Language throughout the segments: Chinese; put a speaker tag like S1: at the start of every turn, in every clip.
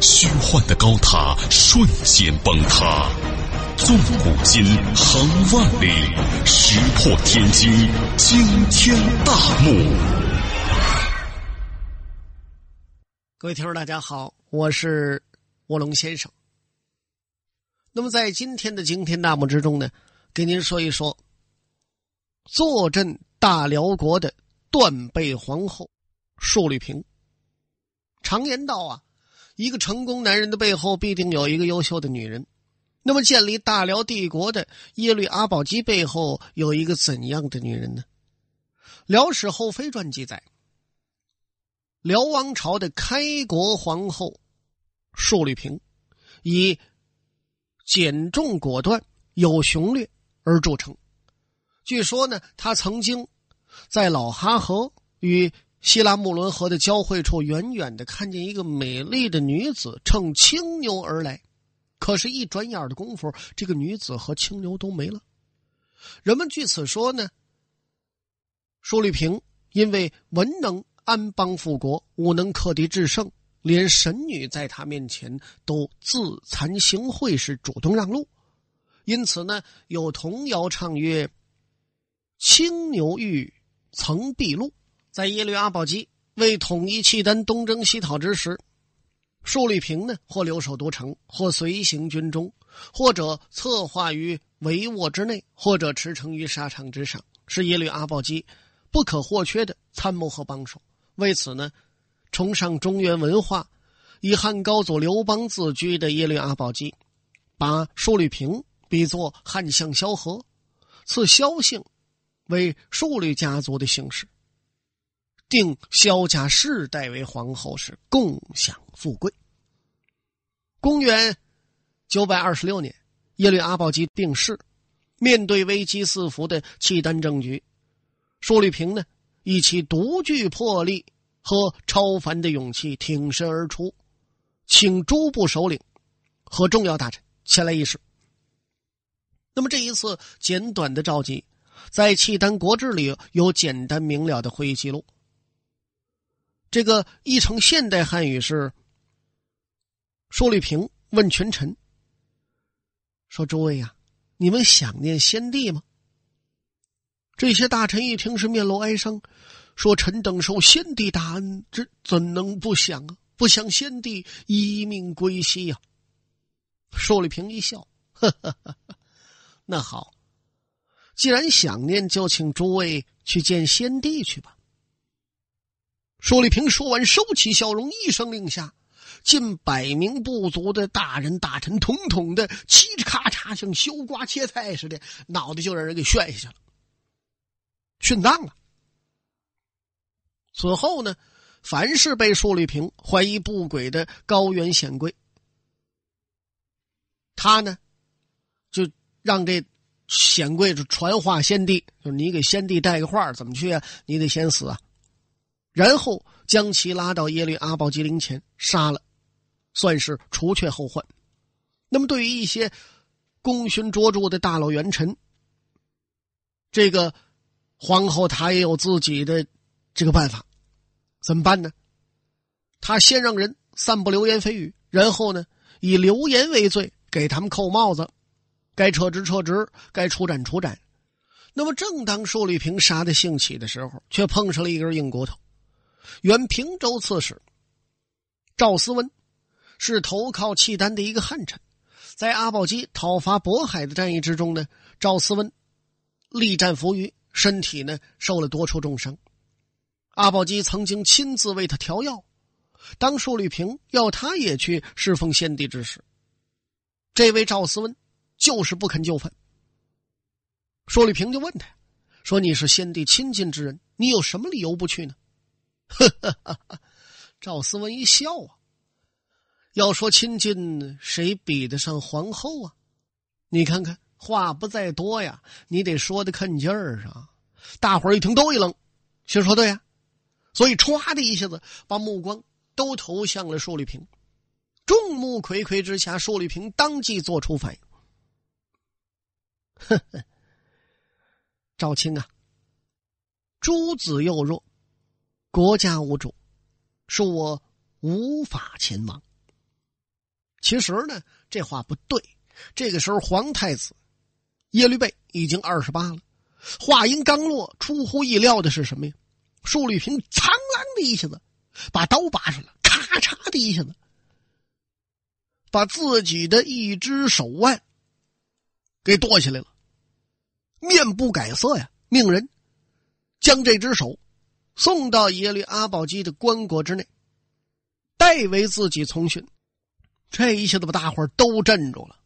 S1: 虚幻的高塔瞬间崩塌，纵古今，横万里，石破天惊，惊天大幕。
S2: 各位听众，大家好，我是卧龙先生。那么，在今天的惊天大幕之中呢，给您说一说坐镇大辽国的断背皇后束律平。常言道啊。一个成功男人的背后必定有一个优秀的女人，那么建立大辽帝国的耶律阿保机背后有一个怎样的女人呢？《辽史后妃传》记载，辽王朝的开国皇后舒律平，以简重果断、有雄略而著称。据说呢，她曾经在老哈河与。希拉穆伦河的交汇处，远远的看见一个美丽的女子乘青牛而来，可是，一转眼的功夫，这个女子和青牛都没了。人们据此说呢，舒律平因为文能安邦富国，武能克敌制胜，连神女在他面前都自惭形秽，是主动让路。因此呢，有童谣唱曰：“青牛欲曾毕路。”在耶律阿保机为统一契丹东征西讨之时，舒律平呢，或留守都城，或随行军中，或者策划于帷幄之内，或者驰骋于沙场之上，是耶律阿保机不可或缺的参谋和帮手。为此呢，崇尚中原文化，以汉高祖刘邦自居的耶律阿保机，把舒律平比作汉相萧何，赐萧姓为舒律家族的姓氏。定萧家世代为皇后，是共享富贵。公元九百二十六年，耶律阿保机病逝，面对危机四伏的契丹政局，舒律平呢，以其独具魄力和超凡的勇气挺身而出，请诸部首领和重要大臣前来议事。那么这一次简短的召集，在契丹国志里有简单明了的会议记录。这个译成现代汉语是：舒律平问群臣说：“诸位呀，你们想念先帝吗？”这些大臣一听是面露哀伤，说：“臣等受先帝大恩，这怎能不想啊？不想先帝一命归西呀！”舒律平一笑：“呵呵呵，那好，既然想念，就请诸位去见先帝去吧。”舒立平说完，收起笑容，一声令下，近百名部族的大人大臣，统统的嘁哧咔嚓，像修瓜切菜似的，脑袋就让人给炫下去了，殉葬了。此后呢，凡是被舒立平怀疑不轨的高原显贵，他呢，就让这显贵传话先帝，就是你给先帝带个话，怎么去啊？你得先死啊！然后将其拉到耶律阿保机陵前杀了，算是除却后患。那么，对于一些功勋卓著的大老元臣，这个皇后她也有自己的这个办法，怎么办呢？他先让人散布流言蜚语，然后呢，以流言为罪给他们扣帽子，该撤职撤职，该处斩处斩。那么，正当舒律平杀的兴起的时候，却碰上了一根硬骨头。原平州刺史赵思温是投靠契丹的一个汉臣，在阿保机讨伐渤海的战役之中呢，赵思温力战扶余，身体呢受了多处重伤。阿保机曾经亲自为他调药，当舒律平要他也去侍奉先帝之时，这位赵思温就是不肯就范。舒律平就问他说：“你是先帝亲近之人，你有什么理由不去呢？”呵呵呵呵，赵思文一笑啊。要说亲近，谁比得上皇后啊？你看看，话不在多呀，你得说的看劲儿上。大伙儿一听都一愣，心说对呀，所以歘的一下子把目光都投向了舒丽萍。众目睽睽之下，舒丽萍当即做出反应：“呵呵，赵青啊，诸子又弱，国家无主，恕我无法前往。”其实呢，这话不对。这个时候，皇太子耶律倍已经二十八了。话音刚落，出乎意料的是什么呀？舒丽萍苍啷的一下子把刀拔出来，咔嚓的一下子把自己的一只手腕给剁下来了。面不改色呀，命人将这只手送到耶律阿保机的棺椁之内，代为自己从训。这一下子把大伙都镇住了。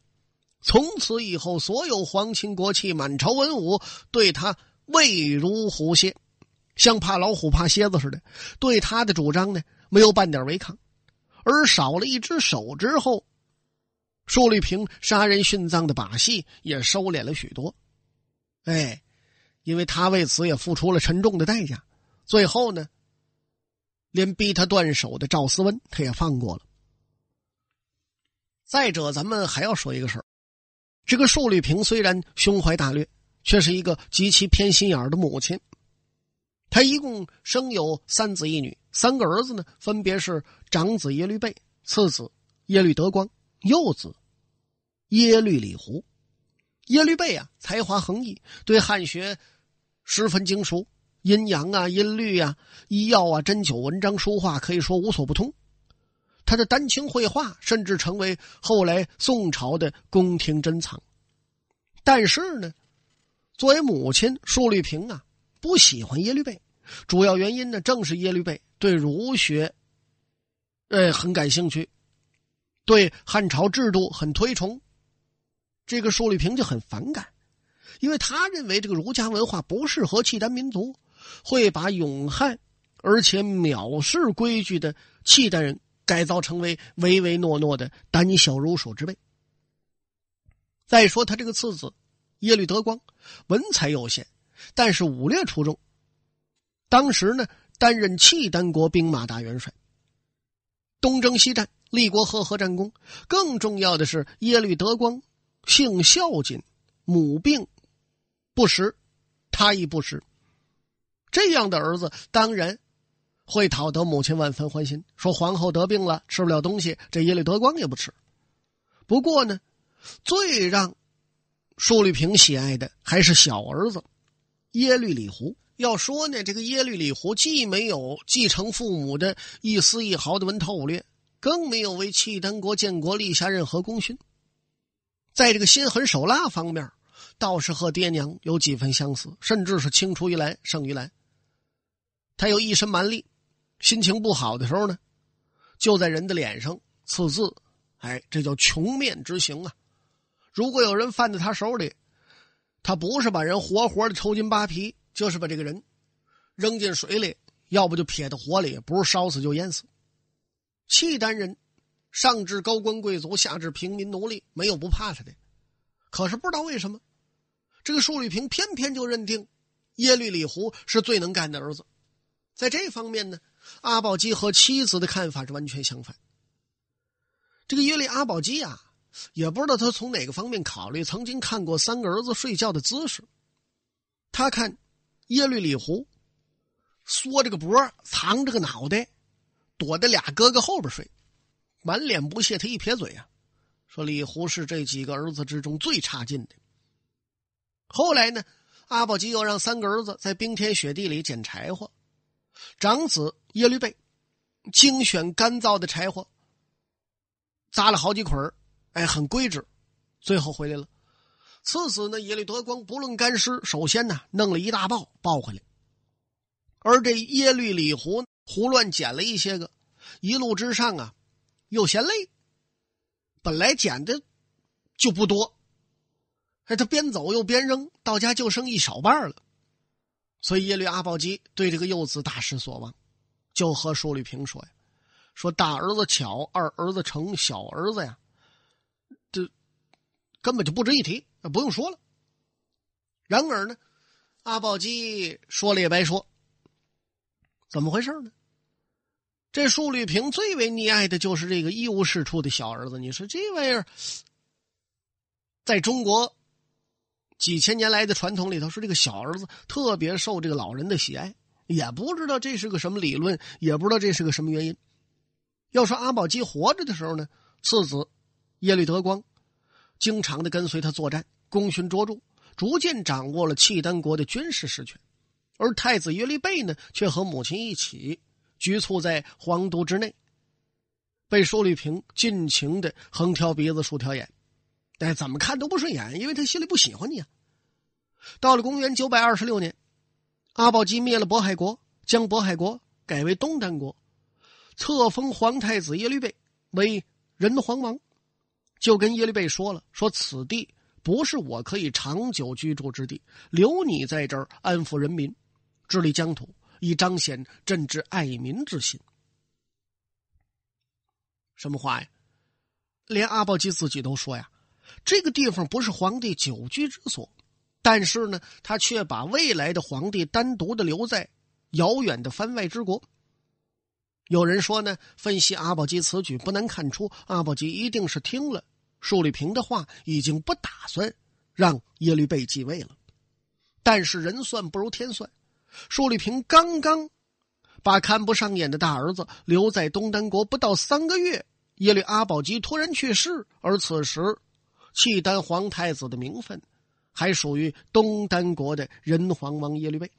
S2: 从此以后，所有皇亲国戚、满朝文武对他畏如虎蝎，像怕老虎、怕蝎子似的。对他的主张呢，没有半点违抗。而少了一只手之后，舒丽萍杀人殉葬的把戏也收敛了许多。哎，因为他为此也付出了沉重的代价。最后呢，连逼他断手的赵思温，他也放过了。再者，咱们还要说一个事儿。这个舒丽萍虽然胸怀大略，却是一个极其偏心眼的母亲。她一共生有三子一女，三个儿子呢，分别是长子耶律倍、次子耶律德光、幼子耶律李胡。耶律倍啊，才华横溢，对汉学十分精熟，阴阳啊、音律啊、医药啊、针灸、文章、书画，可以说无所不通。他的丹青绘画甚至成为后来宋朝的宫廷珍藏，但是呢，作为母亲舒丽萍啊，不喜欢耶律倍，主要原因呢，正是耶律倍对儒学，呃，很感兴趣，对汉朝制度很推崇，这个舒丽萍就很反感，因为他认为这个儒家文化不适合契丹民族，会把勇悍而且藐视规矩的契丹人。改造成为唯唯诺诺的胆小如鼠之辈。再说他这个次子耶律德光，文采有限，但是武略出众。当时呢，担任契丹国兵马大元帅，东征西战，立国赫赫战功。更重要的是，耶律德光性孝敬，母病不食，他亦不食。这样的儿子，当然。会讨得母亲万分欢心，说皇后得病了，吃不了东西，这耶律德光也不吃。不过呢，最让舒丽萍喜爱的还是小儿子耶律李胡。要说呢，这个耶律李胡既没有继承父母的一丝一毫的文韬武略，更没有为契丹国建国立下任何功勋，在这个心狠手辣方面，倒是和爹娘有几分相似，甚至是青出于蓝胜于蓝。他有一身蛮力。心情不好的时候呢，就在人的脸上刺字，哎，这叫穷面之刑啊！如果有人犯在他手里，他不是把人活活的抽筋扒皮，就是把这个人扔进水里，要不就撇到火里，不是烧死就淹死。契丹人上至高官贵族，下至平民奴隶，没有不怕他的。可是不知道为什么，这个舒丽萍偏偏就认定耶律李胡是最能干的儿子，在这方面呢。阿保机和妻子的看法是完全相反。这个耶律阿保机啊，也不知道他从哪个方面考虑，曾经看过三个儿子睡觉的姿势。他看耶律李胡缩着个脖，藏着个脑袋，躲在俩哥哥后边睡，满脸不屑。他一撇嘴啊，说：“李胡是这几个儿子之中最差劲的。”后来呢，阿保机又让三个儿子在冰天雪地里捡柴火。长子耶律倍精选干燥的柴火，扎了好几捆哎，很规制，最后回来了。次子呢，耶律德光不论干湿，首先呢弄了一大抱抱回来，而这耶律李胡胡乱捡了一些个，一路之上啊又嫌累，本来捡的就不多，哎，他边走又边扔，到家就剩一少半了。所以耶律阿保机对这个幼子大失所望，就和舒丽萍说呀：“说大儿子巧，二儿子成，小儿子呀，这根本就不值一提，不用说了。然而呢，阿保机说了也白说，怎么回事呢？这舒律平最为溺爱的就是这个一无是处的小儿子。你说这玩意儿，在中国几千年来的传统里头，说这个小儿子特别受这个老人的喜爱，也不知道这是个什么理论，也不知道这是个什么原因。要说阿保机活着的时候呢，次子耶律德光经常的跟随他作战，功勋卓著，逐渐掌握了契丹国的军事实权，而太子耶律倍呢，却和母亲一起。局促在皇都之内，被舒律平尽情的横挑鼻子竖挑眼，但怎么看都不顺眼，因为他心里不喜欢你啊。到了公元九百二十六年，阿保机灭了渤海国，将渤海国改为东丹国，册封皇太子耶律倍为仁皇王，就跟耶律倍说了：“说此地不是我可以长久居住之地，留你在这儿安抚人民，治理疆土。”以彰显朕之爱民之心。什么话呀？连阿保机自己都说呀，这个地方不是皇帝久居之所，但是呢，他却把未来的皇帝单独的留在遥远的番外之国。有人说呢，分析阿保机此举，不难看出，阿保机一定是听了舒律平的话，已经不打算让耶律倍继位了。但是人算不如天算。舒律平刚刚把看不上眼的大儿子留在东丹国不到三个月，耶律阿保机突然去世，而此时契丹皇太子的名分还属于东丹国的仁皇王耶律倍。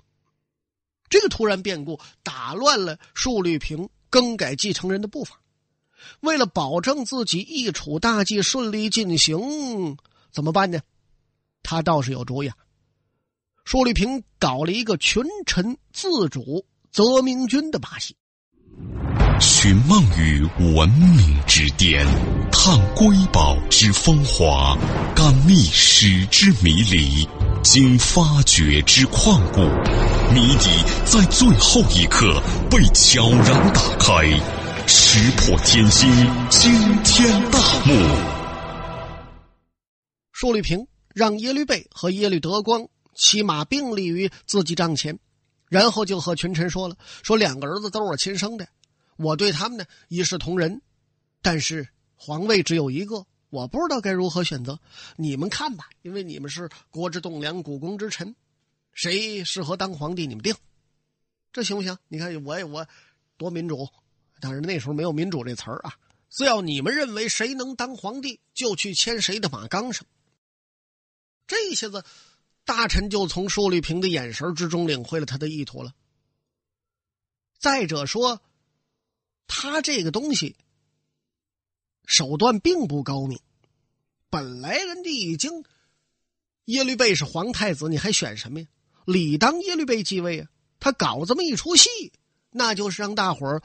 S2: 这个突然变故打乱了舒律平更改继承人的步伐。为了保证自己易楚大计顺利进行，怎么办呢？他倒是有主意啊。舒律平搞了一个群臣自主择明君的把戏，
S1: 寻梦于文明之巅，探瑰宝之风华，感历史之迷离，经发掘之旷古，谜底在最后一刻被悄然打开，石破天惊，惊天大幕。
S2: 舒律平让耶律倍和耶律德光。骑马并立于自己帐前，然后就和群臣说了：“说两个儿子都是我亲生的，我对他们呢一视同仁。但是皇位只有一个，我不知道该如何选择。你们看吧，因为你们是国之栋梁、股肱之臣，谁适合当皇帝，你们定。这行不行？你看我我多民主，但是那时候没有民主这词儿啊。只要你们认为谁能当皇帝，就去牵谁的马纲上。这下子。”大臣就从舒律平的眼神之中领会了他的意图了。再者说，他这个东西手段并不高明。本来人家已经耶律倍是皇太子，你还选什么呀？理当耶律倍继位啊！他搞这么一出戏，那就是让大伙儿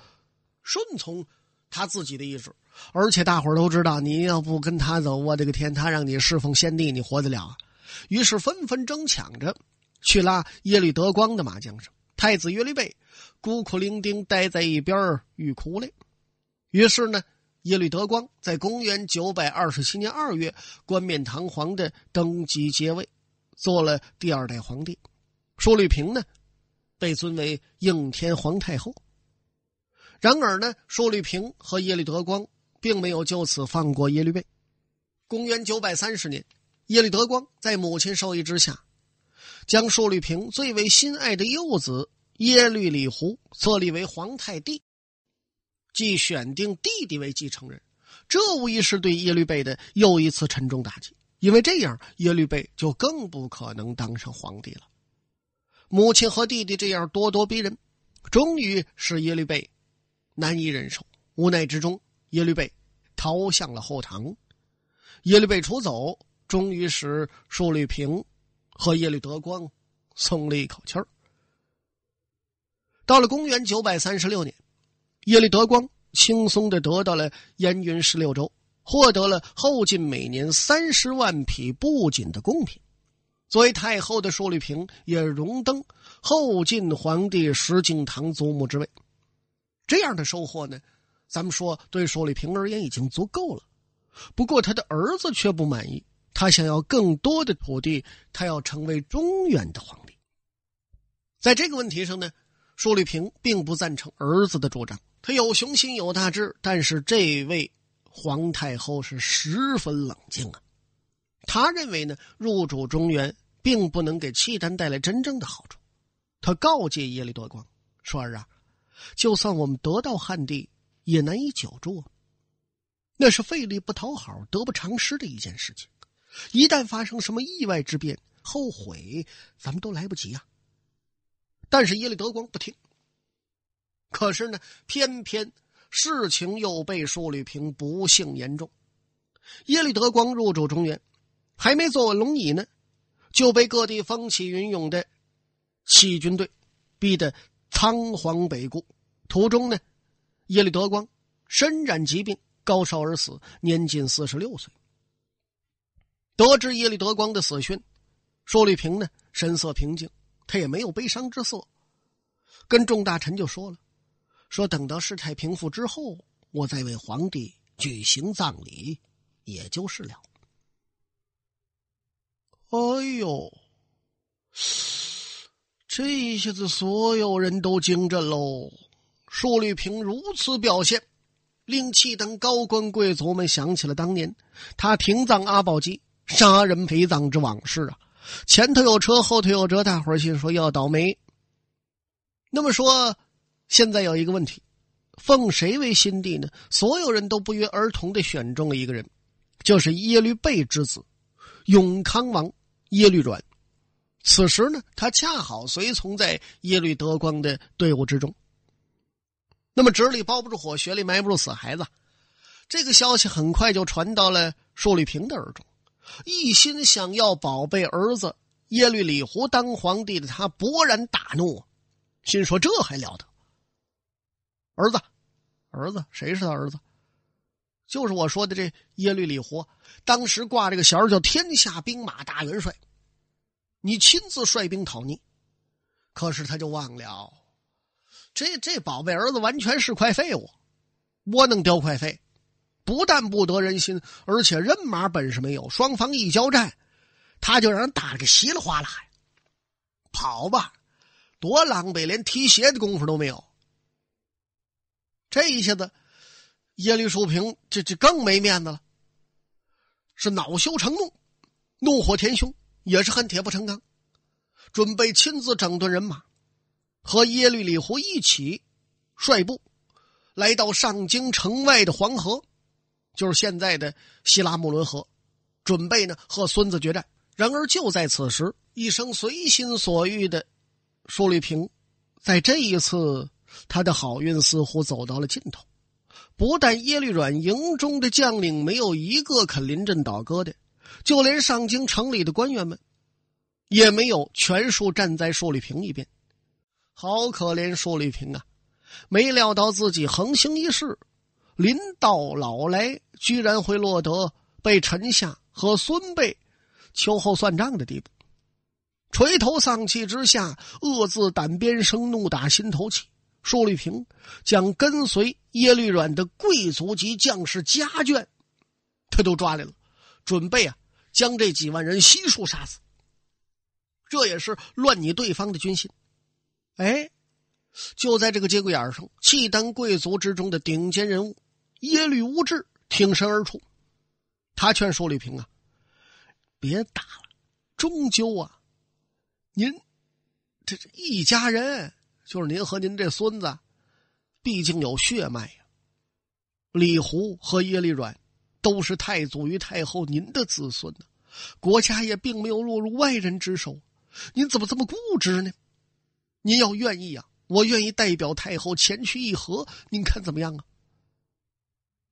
S2: 顺从他自己的意志。而且大伙儿都知道，你要不跟他走，我的个天，他让你侍奉先帝，你活得了啊？于是纷纷争抢着去拉耶律德光的马缰绳，太子耶律倍孤苦伶仃待在一边欲哭泪。于是呢，耶律德光在公元九百二十七年二月冠冕堂皇的登基接位，做了第二代皇帝。舒律平呢，被尊为应天皇太后。然而呢，舒律平和耶律德光并没有就此放过耶律倍。公元九百三十年。耶律德光在母亲授意之下，将束律平最为心爱的幼子耶律李胡册立为皇太弟，即选定弟弟为继承人。这无疑是对耶律倍的又一次沉重打击，因为这样耶律倍就更不可能当上皇帝了。母亲和弟弟这样咄咄逼人，终于使耶律倍难以忍受。无奈之中，耶律倍逃向了后堂。耶律倍出走。终于使束律平和耶律德光松了一口气儿。到了公元九百三十六年，耶律德光轻松的得到了燕云十六州，获得了后晋每年三十万匹布锦的贡品。作为太后的舒律平也荣登后晋皇帝石敬瑭祖母之位。这样的收获呢，咱们说对舒律平而言已经足够了。不过他的儿子却不满意。他想要更多的土地，他要成为中原的皇帝。在这个问题上呢，舒立平并不赞成儿子的主张。他有雄心有大志，但是这位皇太后是十分冷静啊。他认为呢，入主中原并不能给契丹带来真正的好处。他告诫耶律德光说：“儿啊，就算我们得到汉地，也难以久住啊，那是费力不讨好、得不偿失的一件事情。一旦发生什么意外之变，后悔咱们都来不及啊。”但是耶律德光不听。可是呢，偏偏事情又被舒律平不幸言中。耶律德光入主中原，还没坐稳龙椅呢，就被各地风起云涌的起义军队逼得仓皇北顾。途中呢，耶律德光身染疾病，高烧而死，年仅四十六岁。得知耶律德光的死讯，舒律平呢神色平静，他也没有悲伤之色，跟众大臣就说了。说等到事态平复之后，我再为皇帝举行葬礼，也就是了。哎呦，这一下子所有人都惊震喽！舒律平如此表现，令契丹高官贵族们想起了当年他停葬阿保机、杀人陪葬之往事啊！前头有车，后头有辙，大伙儿心说要倒霉。那么说。现在有一个问题，奉谁为新帝呢？所有人都不约而同的选中了一个人，就是耶律倍之子，永康王耶律阮。此时呢，他恰好随从在耶律德光的队伍之中。那么纸里包不住火，雪里埋不住死孩子，这个消息很快就传到了舒律平的耳中，一心想要宝贝儿子耶律李胡当皇帝的他勃然大怒，心说这还了得！儿子，儿子，谁是他儿子？就是我说的这耶律李胡，当时挂这个衔叫天下兵马大元帅。你亲自率兵讨逆，可是他就忘了，这这宝贝儿子完全是块废物，窝囊叼块废，不但不得人心，而且人马本事没有。双方一交战，他就让人打了个稀里哗啦，跑吧，多狼狈，连提鞋的功夫都没有。这一下子，耶律淑平这这更没面子了，是恼羞成怒，怒火填胸，也是恨铁不成钢，准备亲自整顿人马，和耶律李胡一起率部来到上京城外的黄河，就是现在的希拉木伦河，准备呢和孙子决战。然而就在此时，一生随心所欲的舒立平，在这一次。他的好运似乎走到了尽头，不但耶律阮营中的将领没有一个肯临阵倒戈的，就连上京城里的官员们，也没有全数站在舒立平一边。好可怜舒立平啊！没料到自己横行一世，临到老来，居然会落得被臣下和孙辈秋后算账的地步。垂头丧气之下，恶自胆边生，怒打心头起。舒律平将跟随耶律阮的贵族级将士家眷，他都抓来了，准备啊将这几万人悉数杀死。这也是乱你对方的军心。哎，就在这个节骨眼上，契丹贵族之中的顶尖人物耶律乌质挺身而出，他劝舒律平啊，别打了，终究啊，您这是一家人。就是您和您这孙子，毕竟有血脉呀。李胡和耶律阮都是太祖与太后您的子孙呢，国家也并没有落入外人之手，您怎么这么固执呢？您要愿意啊，我愿意代表太后前去议和，您看怎么样啊？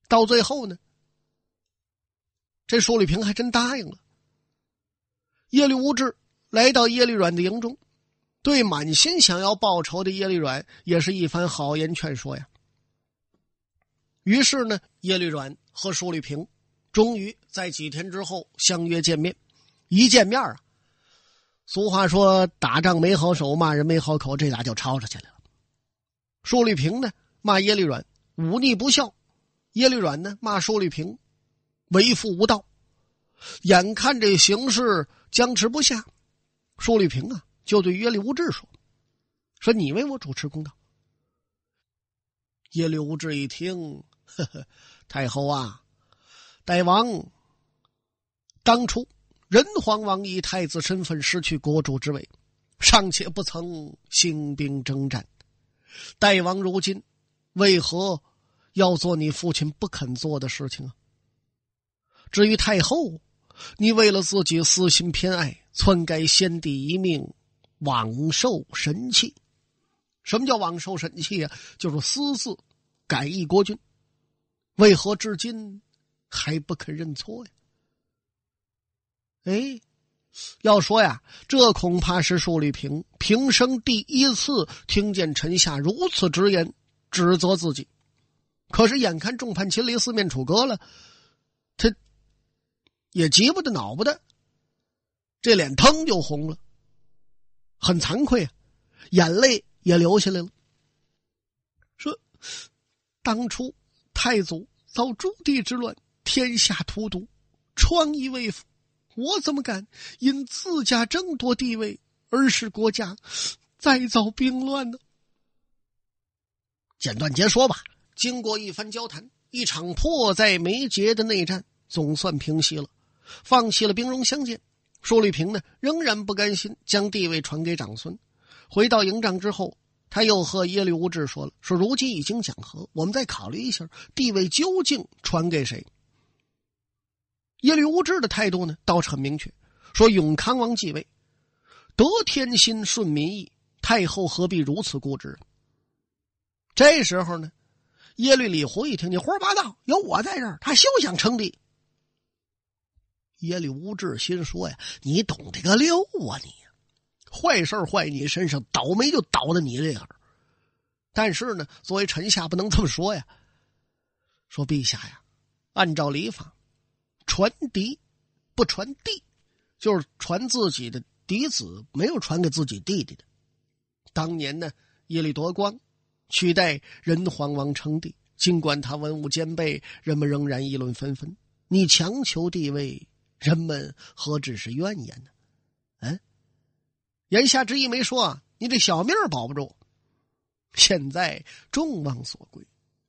S2: 到最后呢，这舒立平还真答应了。耶律无志来到耶律阮的营中。对满心想要报仇的耶律阮也是一番好言劝说呀。于是呢，耶律阮和舒立平终于在几天之后相约见面。一见面啊，俗话说打仗没好手，骂人没好口，这俩就吵吵起来了。舒立平呢骂耶律阮忤逆不孝，耶律阮呢骂舒律平为父无道。眼看这形势僵持不下，舒立平啊就对耶律无志说：“说你为我主持公道。”耶律无志一听，呵呵，太后啊，大王当初仁皇王以太子身份失去国主之位，尚且不曾兴兵征战，大王如今为何要做你父亲不肯做的事情啊？至于太后，你为了自己私心偏爱，篡改先帝遗命，枉受神器。什么叫枉受神器啊？就是私自改易国君。为何至今还不肯认错呀？哎，要说呀，这恐怕是舒立平平生第一次听见臣下如此直言指责自己。可是眼看众叛亲离，四面楚歌了，他也急不得恼不得，这脸腾就红了，很惭愧啊，眼泪也流下来了。说当初。太祖遭朱棣之乱，天下荼毒，疮痍未复，我怎么敢因自家争夺地位而使国家再遭兵乱呢？简短截说吧。经过一番交谈，一场迫在眉睫的内战总算平息了，放弃了兵戎相见。舒立平呢，仍然不甘心将地位传给长孙。回到营帐之后。他又和耶律无志说了：“说如今已经讲和，我们再考虑一下地位究竟传给谁。”耶律无志的态度呢，倒是很明确，说：“永康王继位，得天心，顺民意，太后何必如此固执？”这时候呢，耶律李胡一听，你胡说八道，有我在这儿，他休想称帝。耶律无志心说：“呀，你懂得个溜啊你！”坏事坏你身上，倒霉就倒在你这儿。但是呢，作为臣下不能这么说呀。说陛下呀，按照礼法，传嫡不传弟，就是传自己的嫡子，没有传给自己弟弟的。当年呢，耶律夺光取代仁皇王称帝，尽管他文武兼备，人们仍然议论纷纷。你强求帝位，人们何止是怨言呢？嗯。言下之意没说啊，你这小命保不住。现在众望所归，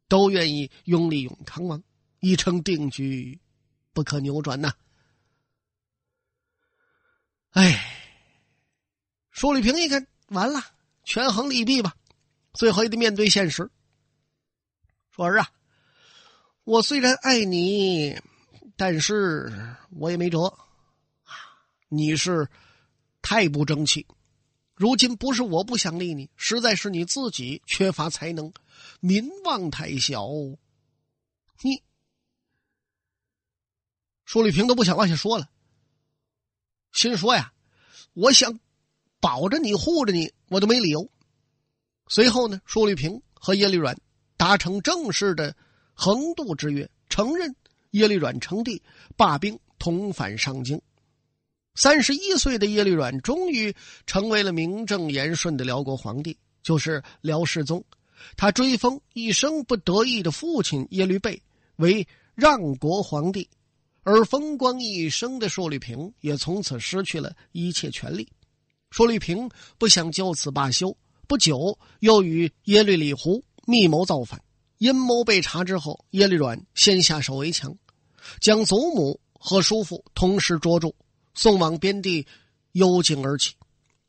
S2: 都愿意拥立永康王，已成定局，不可扭转呐。哎，舒立平一看，完了，权衡利弊吧，最后也得面对现实。说儿啊，我虽然爱你，但是我也没辙。你是太不争气。如今不是我不想立你，实在是你自己缺乏才能，民望太小。你，舒立平都不想往下说了，心说呀，我想保着你护着你，我都没理由。随后呢，舒立平和耶律阮达成正式的横渡之约，承认耶律阮称帝，罢兵同返上京。三十一岁的耶律阮终于成为了名正言顺的辽国皇帝，就是辽世宗。他追封一生不得意的父亲耶律倍为让国皇帝，而风光一生的舒立平也从此失去了一切权利。舒立平不想就此罢休，不久又与耶律李胡密谋造反。阴谋被查之后，耶律阮先下手为强，将祖母和叔父同时捉住。送往边地，幽禁而起。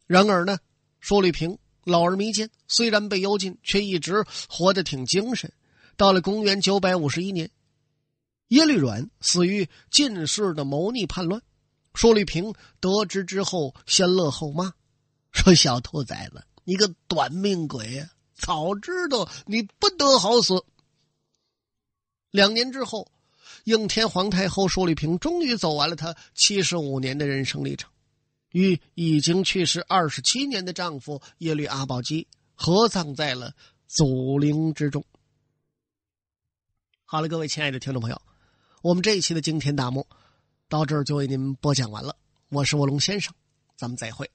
S2: 然而呢，舒立平老而弥坚，虽然被幽禁，却一直活得挺精神。到了公元九百五十一年，耶律阮死于进士的谋逆叛乱。舒立平得知之后，先乐后骂，说：“小兔崽子，你个短命鬼呀！早知道你不得好死。”两年之后。应天皇太后舒立平终于走完了她七十五年的人生历程，与已经去世二十七年的丈夫耶律阿保机合葬在了祖陵之中。好了，各位亲爱的听众朋友，我们这一期的惊天大幕到这儿就为您播讲完了。我是卧龙先生，咱们再会。